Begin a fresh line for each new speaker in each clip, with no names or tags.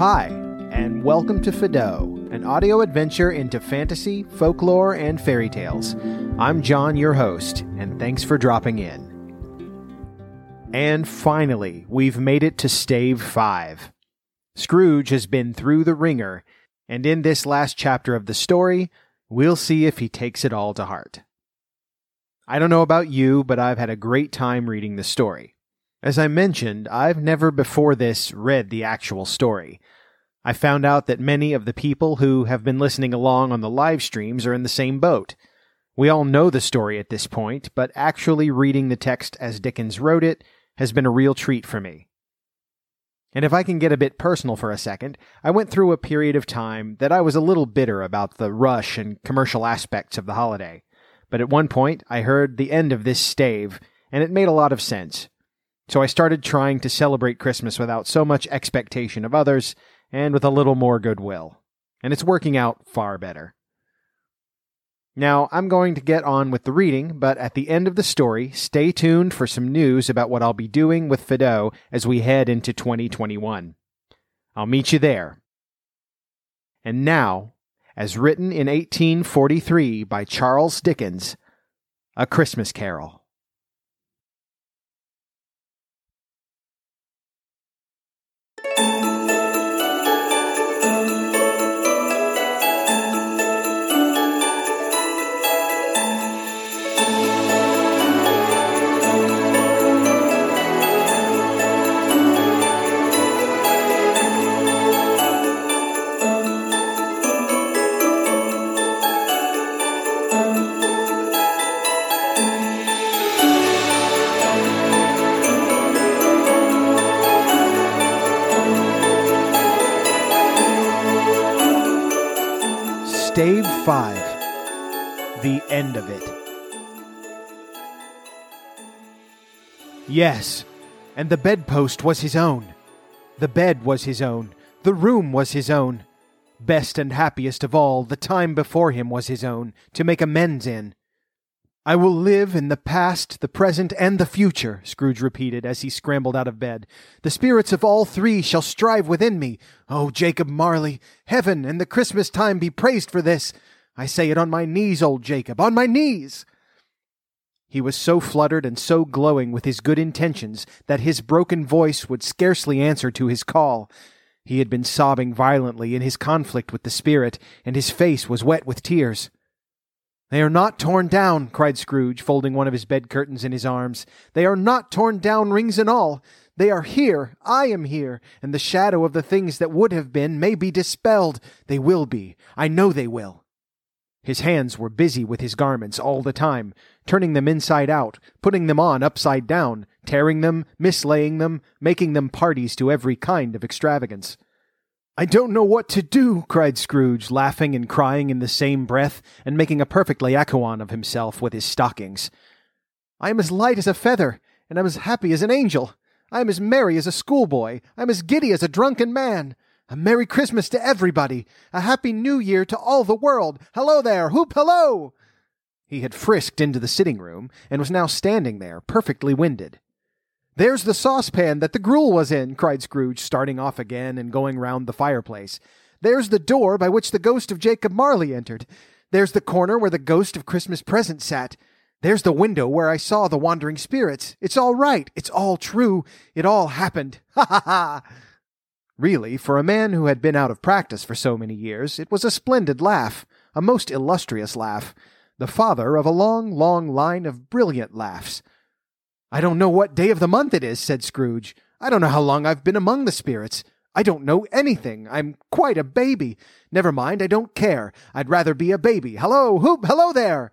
Hi, and welcome to Fido, an audio adventure into fantasy, folklore, and fairy tales. I'm John, your host, and thanks for dropping in. And finally, we've made it to Stave 5. Scrooge has been through the wringer, and in this last chapter of the story, we'll see if he takes it all to heart. I don't know about you, but I've had a great time reading the story. As I mentioned, I've never before this read the actual story. I found out that many of the people who have been listening along on the live streams are in the same boat. We all know the story at this point, but actually reading the text as Dickens wrote it has been a real treat for me. And if I can get a bit personal for a second, I went through a period of time that I was a little bitter about the rush and commercial aspects of the holiday. But at one point, I heard the end of this stave, and it made a lot of sense. So I started trying to celebrate Christmas without so much expectation of others and with a little more goodwill. And it's working out far better. Now, I'm going to get on with the reading, but at the end of the story, stay tuned for some news about what I'll be doing with Fido as we head into 2021. I'll meet you there. And now, as written in 1843 by Charles Dickens, A Christmas Carol. 5 The End of It. Yes, and the bedpost was his own. The bed was his own. The room was his own. Best and happiest of all, the time before him was his own, to make amends in. I will live in the past, the present, and the future, Scrooge repeated as he scrambled out of bed. The spirits of all three shall strive within me. Oh, Jacob Marley, heaven and the Christmas time be praised for this. I say it on my knees, old Jacob, on my knees. He was so fluttered and so glowing with his good intentions that his broken voice would scarcely answer to his call. He had been sobbing violently in his conflict with the spirit, and his face was wet with tears. They are not torn down, cried Scrooge, folding one of his bed curtains in his arms. They are not torn down, rings and all. They are here. I am here. And the shadow of the things that would have been may be dispelled. They will be. I know they will. His hands were busy with his garments all the time, turning them inside out, putting them on upside down, tearing them, mislaying them, making them parties to every kind of extravagance. I don't know what to do, cried Scrooge, laughing and crying in the same breath, and making a perfect Laocoon of himself with his stockings. I am as light as a feather, and I'm as happy as an angel. I am as merry as a schoolboy. I am as giddy as a drunken man. A Merry Christmas to everybody. A Happy New Year to all the world. Hello there. Hoop hello. He had frisked into the sitting room, and was now standing there, perfectly winded. There's the saucepan that the gruel was in, cried Scrooge, starting off again and going round the fireplace. There's the door by which the ghost of Jacob Marley entered. There's the corner where the ghost of Christmas present sat. There's the window where I saw the wandering spirits. It's all right. It's all true. It all happened. Ha ha ha! Really, for a man who had been out of practice for so many years, it was a splendid laugh, a most illustrious laugh, the father of a long, long line of brilliant laughs. I don't know what day of the month it is, said Scrooge. I don't know how long I've been among the spirits. I don't know anything. I'm quite a baby. Never mind, I don't care. I'd rather be a baby. Hello, whoop, hello there.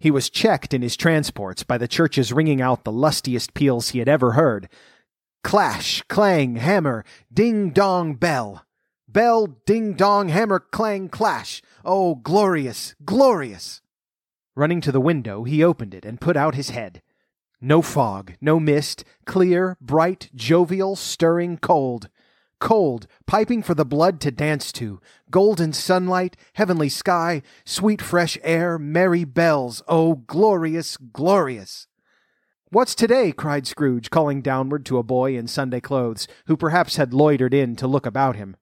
He was checked in his transports by the churches ringing out the lustiest peals he had ever heard. Clash, clang, hammer, ding dong, bell. Bell, ding dong, hammer, clang, clash. Oh, glorious, glorious. Running to the window, he opened it and put out his head. No fog, no mist, clear, bright, jovial, stirring, cold. Cold, piping for the blood to dance to. Golden sunlight, heavenly sky, sweet fresh air, merry bells. Oh, glorious, glorious! What's today? cried Scrooge, calling downward to a boy in Sunday clothes, who perhaps had loitered in to look about him.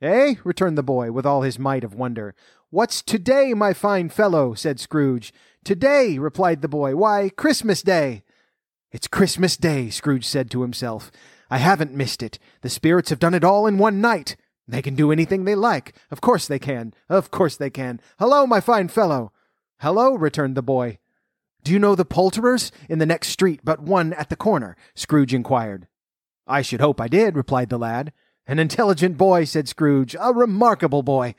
Eh? returned the boy, with all his might of wonder. What's today, my fine fellow? said Scrooge. Today, replied the boy. Why, Christmas Day. It's Christmas Day, Scrooge said to himself. I haven't missed it. The spirits have done it all in one night. They can do anything they like. Of course they can. Of course they can. Hello, my fine fellow. Hello, returned the boy. Do you know the poulterers in the next street but one at the corner? Scrooge inquired. I should hope I did, replied the lad. An intelligent boy, said Scrooge. A remarkable boy.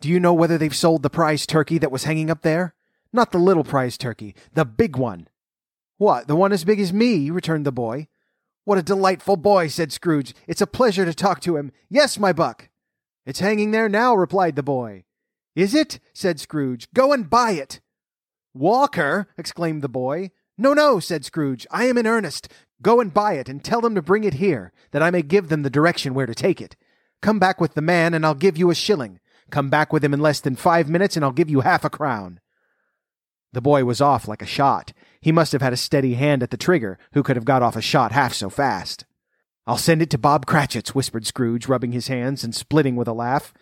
Do you know whether they've sold the prize turkey that was hanging up there? Not the little prize turkey, the big one. What, the one as big as me? returned the boy. What a delightful boy, said Scrooge. It's a pleasure to talk to him. Yes, my buck. It's hanging there now, replied the boy. Is it? said Scrooge. Go and buy it. Walker! exclaimed the boy. No, no, said Scrooge. I am in earnest. Go and buy it, and tell them to bring it here, that I may give them the direction where to take it. Come back with the man, and I'll give you a shilling. Come back with him in less than five minutes, and I'll give you half a crown. The boy was off like a shot. He must have had a steady hand at the trigger, who could have got off a shot half so fast. I'll send it to Bob Cratchit's, whispered Scrooge, rubbing his hands and splitting with a laugh.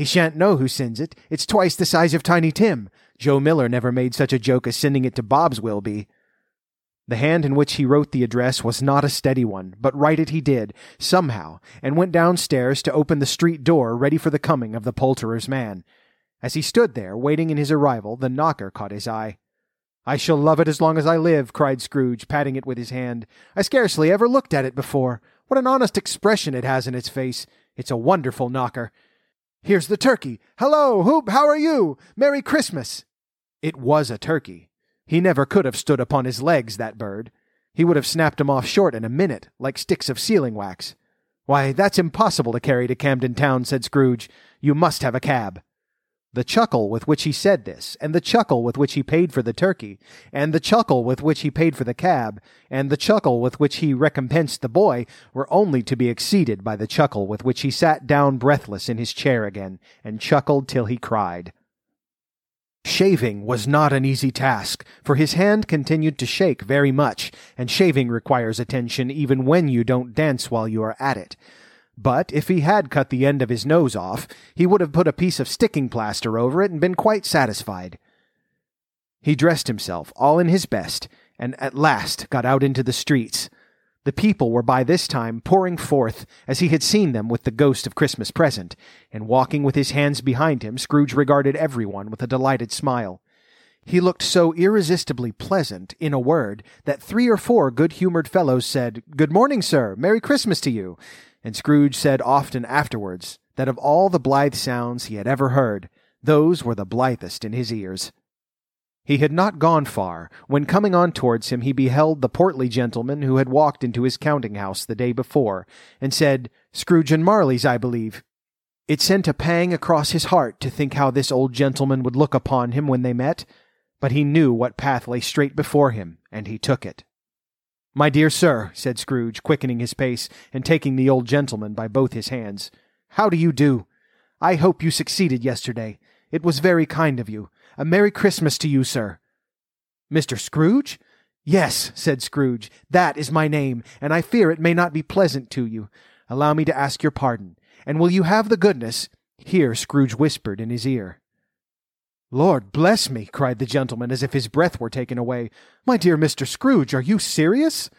He shan't know who sends it. It's twice the size of Tiny Tim. Joe Miller never made such a joke as sending it to Bob's will be. The hand in which he wrote the address was not a steady one, but write it he did, somehow, and went downstairs to open the street door ready for the coming of the poulterer's man. As he stood there, waiting in his arrival, the knocker caught his eye. I shall love it as long as I live, cried Scrooge, patting it with his hand. I scarcely ever looked at it before. What an honest expression it has in its face. It's a wonderful knocker. Here's the turkey. Hello, Hoop, how are you? Merry Christmas. It was a turkey. He never could have stood upon his legs, that bird. He would have snapped 'em off short in a minute, like sticks of sealing wax. Why, that's impossible to carry to Camden Town, said Scrooge. You must have a cab. The chuckle with which he said this, and the chuckle with which he paid for the turkey, and the chuckle with which he paid for the cab, and the chuckle with which he recompensed the boy, were only to be exceeded by the chuckle with which he sat down breathless in his chair again, and chuckled till he cried. Shaving was not an easy task, for his hand continued to shake very much, and shaving requires attention even when you don't dance while you are at it. But if he had cut the end of his nose off, he would have put a piece of sticking plaster over it and been quite satisfied. He dressed himself, all in his best, and at last got out into the streets. The people were by this time pouring forth, as he had seen them with the ghost of Christmas present, and walking with his hands behind him, Scrooge regarded everyone with a delighted smile. He looked so irresistibly pleasant, in a word, that three or four good humored fellows said, Good morning, sir. Merry Christmas to you and Scrooge said often afterwards that of all the blithe sounds he had ever heard, those were the blithest in his ears. He had not gone far when, coming on towards him, he beheld the portly gentleman who had walked into his counting house the day before, and said, Scrooge and Marley's, I believe. It sent a pang across his heart to think how this old gentleman would look upon him when they met, but he knew what path lay straight before him, and he took it. My dear sir, said Scrooge, quickening his pace and taking the old gentleman by both his hands, how do you do? I hope you succeeded yesterday. It was very kind of you. A Merry Christmas to you, sir. Mr. Scrooge? Yes, said Scrooge, that is my name, and I fear it may not be pleasant to you. Allow me to ask your pardon. And will you have the goodness? Here Scrooge whispered in his ear. Lord bless me, cried the gentleman, as if his breath were taken away. My dear Mr. Scrooge, are you serious?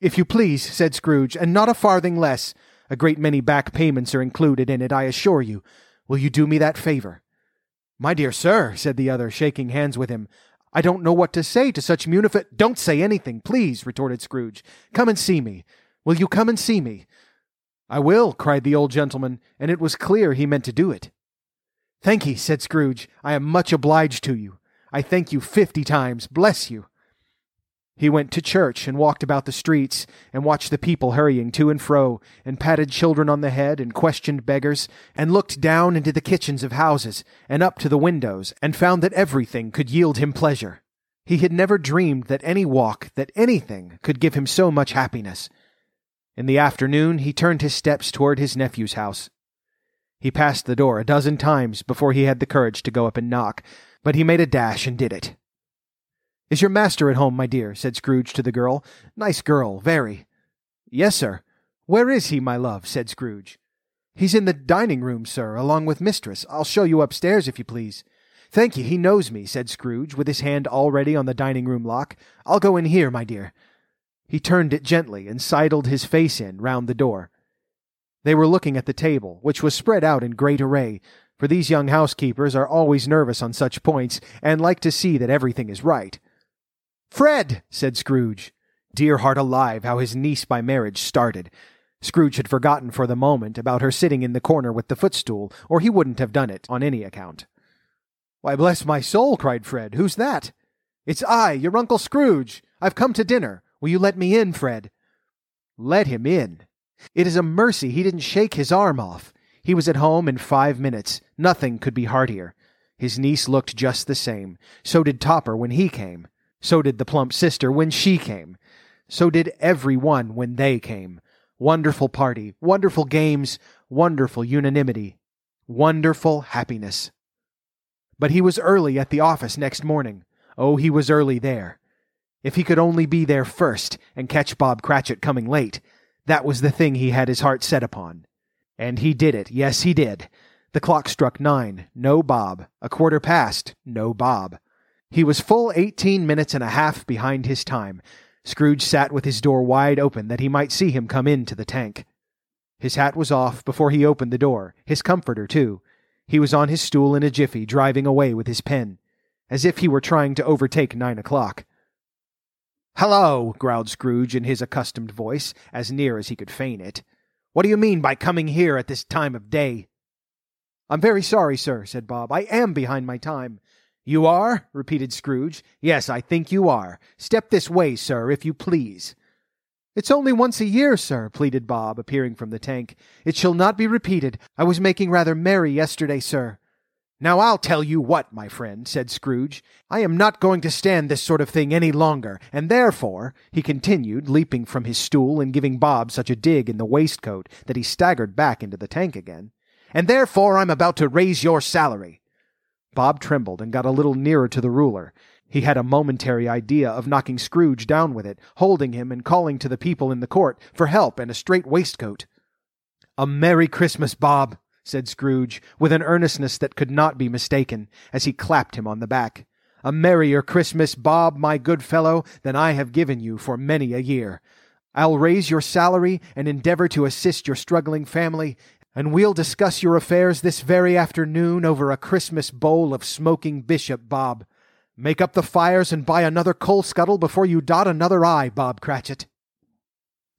If you please, said Scrooge, and not a farthing less. A great many back payments are included in it, I assure you. Will you do me that favor? My dear sir, said the other, shaking hands with him, I don't know what to say to such munifi- Don't say anything, please, retorted Scrooge. Come and see me. Will you come and see me? I will, cried the old gentleman, and it was clear he meant to do it. Thank ye, said Scrooge. I am much obliged to you. I thank you fifty times. Bless you. He went to church and walked about the streets and watched the people hurrying to and fro and patted children on the head and questioned beggars and looked down into the kitchens of houses and up to the windows and found that everything could yield him pleasure. He had never dreamed that any walk, that anything, could give him so much happiness. In the afternoon he turned his steps toward his nephew's house. He passed the door a dozen times before he had the courage to go up and knock, but he made a dash and did it. Is your master at home, my dear? said Scrooge to the girl. Nice girl, very. Yes, sir. Where is he, my love? said Scrooge. He's in the dining room, sir, along with mistress. I'll show you upstairs, if you please. Thank you, he knows me, said Scrooge, with his hand already on the dining room lock. I'll go in here, my dear. He turned it gently and sidled his face in round the door. They were looking at the table, which was spread out in great array, for these young housekeepers are always nervous on such points and like to see that everything is right. Fred, said Scrooge. Dear heart alive, how his niece by marriage started. Scrooge had forgotten for the moment about her sitting in the corner with the footstool, or he wouldn't have done it on any account. Why, bless my soul, cried Fred. Who's that? It's I, your Uncle Scrooge. I've come to dinner. Will you let me in, Fred? Let him in. It is a mercy he didn't shake his arm off. He was at home in five minutes. Nothing could be heartier. His niece looked just the same. So did Topper when he came. So did the plump sister when she came. So did every one when they came. Wonderful party, wonderful games, wonderful unanimity, wonderful happiness. But he was early at the office next morning. Oh, he was early there. If he could only be there first and catch Bob Cratchit coming late, that was the thing he had his heart set upon. And he did it. Yes, he did. The clock struck nine. No Bob. A quarter past. No Bob. He was full eighteen minutes and a half behind his time, Scrooge sat with his door wide open that he might see him come into the tank. His hat was off before he opened the door, his comforter, too. He was on his stool in a jiffy, driving away with his pen, as if he were trying to overtake nine o'clock. Hello, growled Scrooge in his accustomed voice, as near as he could feign it. What do you mean by coming here at this time of day? I'm very sorry, sir, said Bob. I am behind my time. You are? repeated Scrooge. Yes, I think you are. Step this way, sir, if you please. It's only once a year, sir, pleaded Bob, appearing from the tank. It shall not be repeated. I was making rather merry yesterday, sir. Now I'll tell you what, my friend, said Scrooge. I am not going to stand this sort of thing any longer, and therefore, he continued, leaping from his stool and giving Bob such a dig in the waistcoat that he staggered back into the tank again, and therefore I'm about to raise your salary. Bob trembled and got a little nearer to the ruler. He had a momentary idea of knocking Scrooge down with it, holding him and calling to the people in the court for help and a straight waistcoat. A Merry Christmas, Bob, said Scrooge, with an earnestness that could not be mistaken, as he clapped him on the back. A merrier Christmas, Bob, my good fellow, than I have given you for many a year. I'll raise your salary and endeavor to assist your struggling family, and we'll discuss your affairs this very afternoon over a Christmas bowl of smoking Bishop, Bob. Make up the fires and buy another coal scuttle before you dot another I, Bob Cratchit.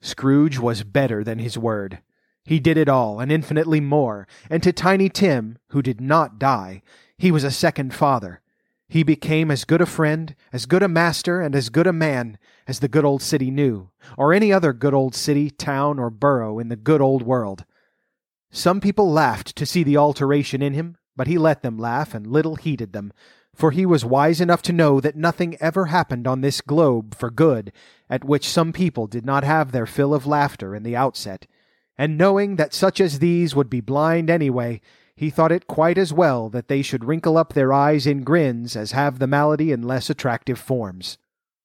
Scrooge was better than his word. He did it all, and infinitely more, and to Tiny Tim, who did not die, he was a second father. He became as good a friend, as good a master, and as good a man as the good old city knew, or any other good old city, town, or borough in the good old world. Some people laughed to see the alteration in him, but he let them laugh and little heeded them, for he was wise enough to know that nothing ever happened on this globe for good at which some people did not have their fill of laughter in the outset, and knowing that such as these would be blind anyway, he thought it quite as well that they should wrinkle up their eyes in grins as have the malady in less attractive forms.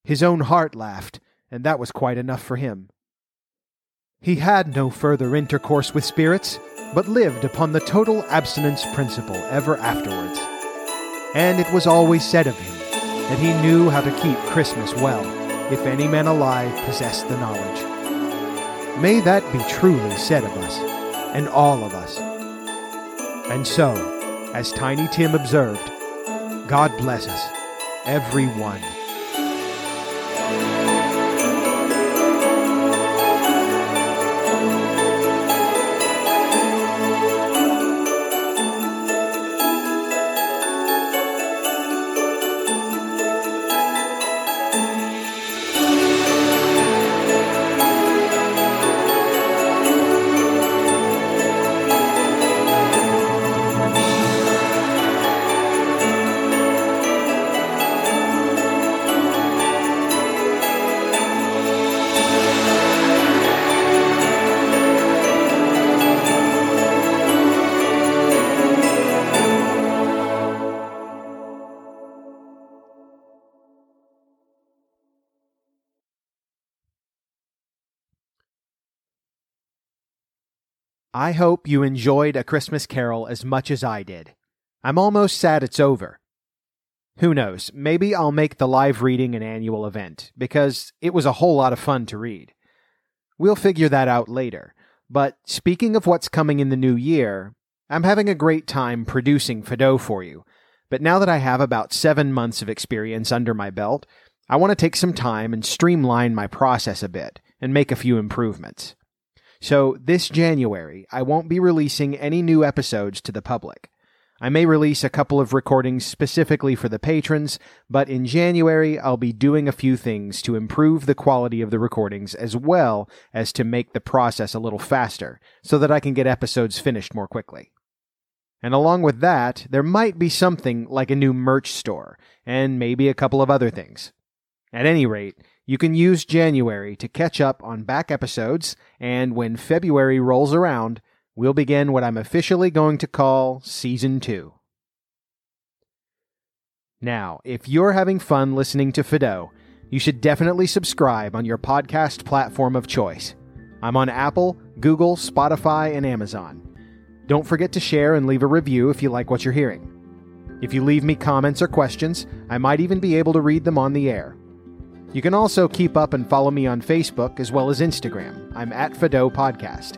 His own heart laughed, and that was quite enough for him. He had no further intercourse with spirits, but lived upon the total abstinence principle ever afterwards. And it was always said of him that he knew how to keep Christmas well, if any man alive possessed the knowledge. May that be truly said of us, and all of us. And so, as Tiny Tim observed, God bless us, every one. I hope you enjoyed A Christmas Carol as much as I did. I'm almost sad it's over. Who knows, maybe I'll make the live reading an annual event, because it was a whole lot of fun to read. We'll figure that out later. But speaking of what's coming in the new year, I'm having a great time producing Fido for you. But now that I have about seven months of experience under my belt, I want to take some time and streamline my process a bit and make a few improvements. So this January, I won't be releasing any new episodes to the public. I may release a couple of recordings specifically for the patrons, but in January I'll be doing a few things to improve the quality of the recordings as well as to make the process a little faster so that I can get episodes finished more quickly. And along with that, there might be something like a new merch store and maybe a couple of other things. At any rate, you can use January to catch up on back episodes, and when February rolls around, we'll begin what I'm officially going to call Season 2. Now, if you're having fun listening to Fido, you should definitely subscribe on your podcast platform of choice. I'm on Apple, Google, Spotify, and Amazon. Don't forget to share and leave a review if you like what you're hearing. If you leave me comments or questions, I might even be able to read them on the air. You can also keep up and follow me on Facebook as well as Instagram. I'm at Fido Podcast.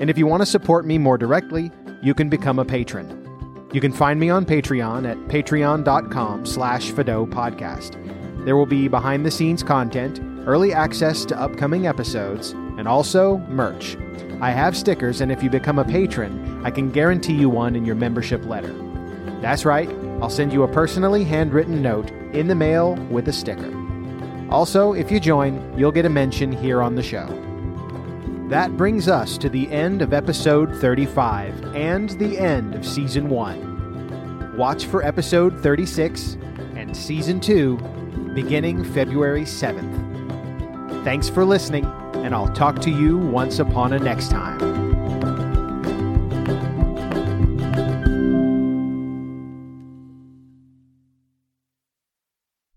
And if you want to support me more directly, you can become a patron. You can find me on Patreon at patreon.com slash Fido Podcast. There will be behind the scenes content, early access to upcoming episodes, and also merch. I have stickers, and if you become a patron, I can guarantee you one in your membership letter. That's right, I'll send you a personally handwritten note in the mail with a sticker. Also, if you join, you'll get a mention here on the show. That brings us to the end of episode 35 and the end of season 1. Watch for episode 36 and season 2 beginning February 7th. Thanks for listening, and I'll talk to you once upon a next time.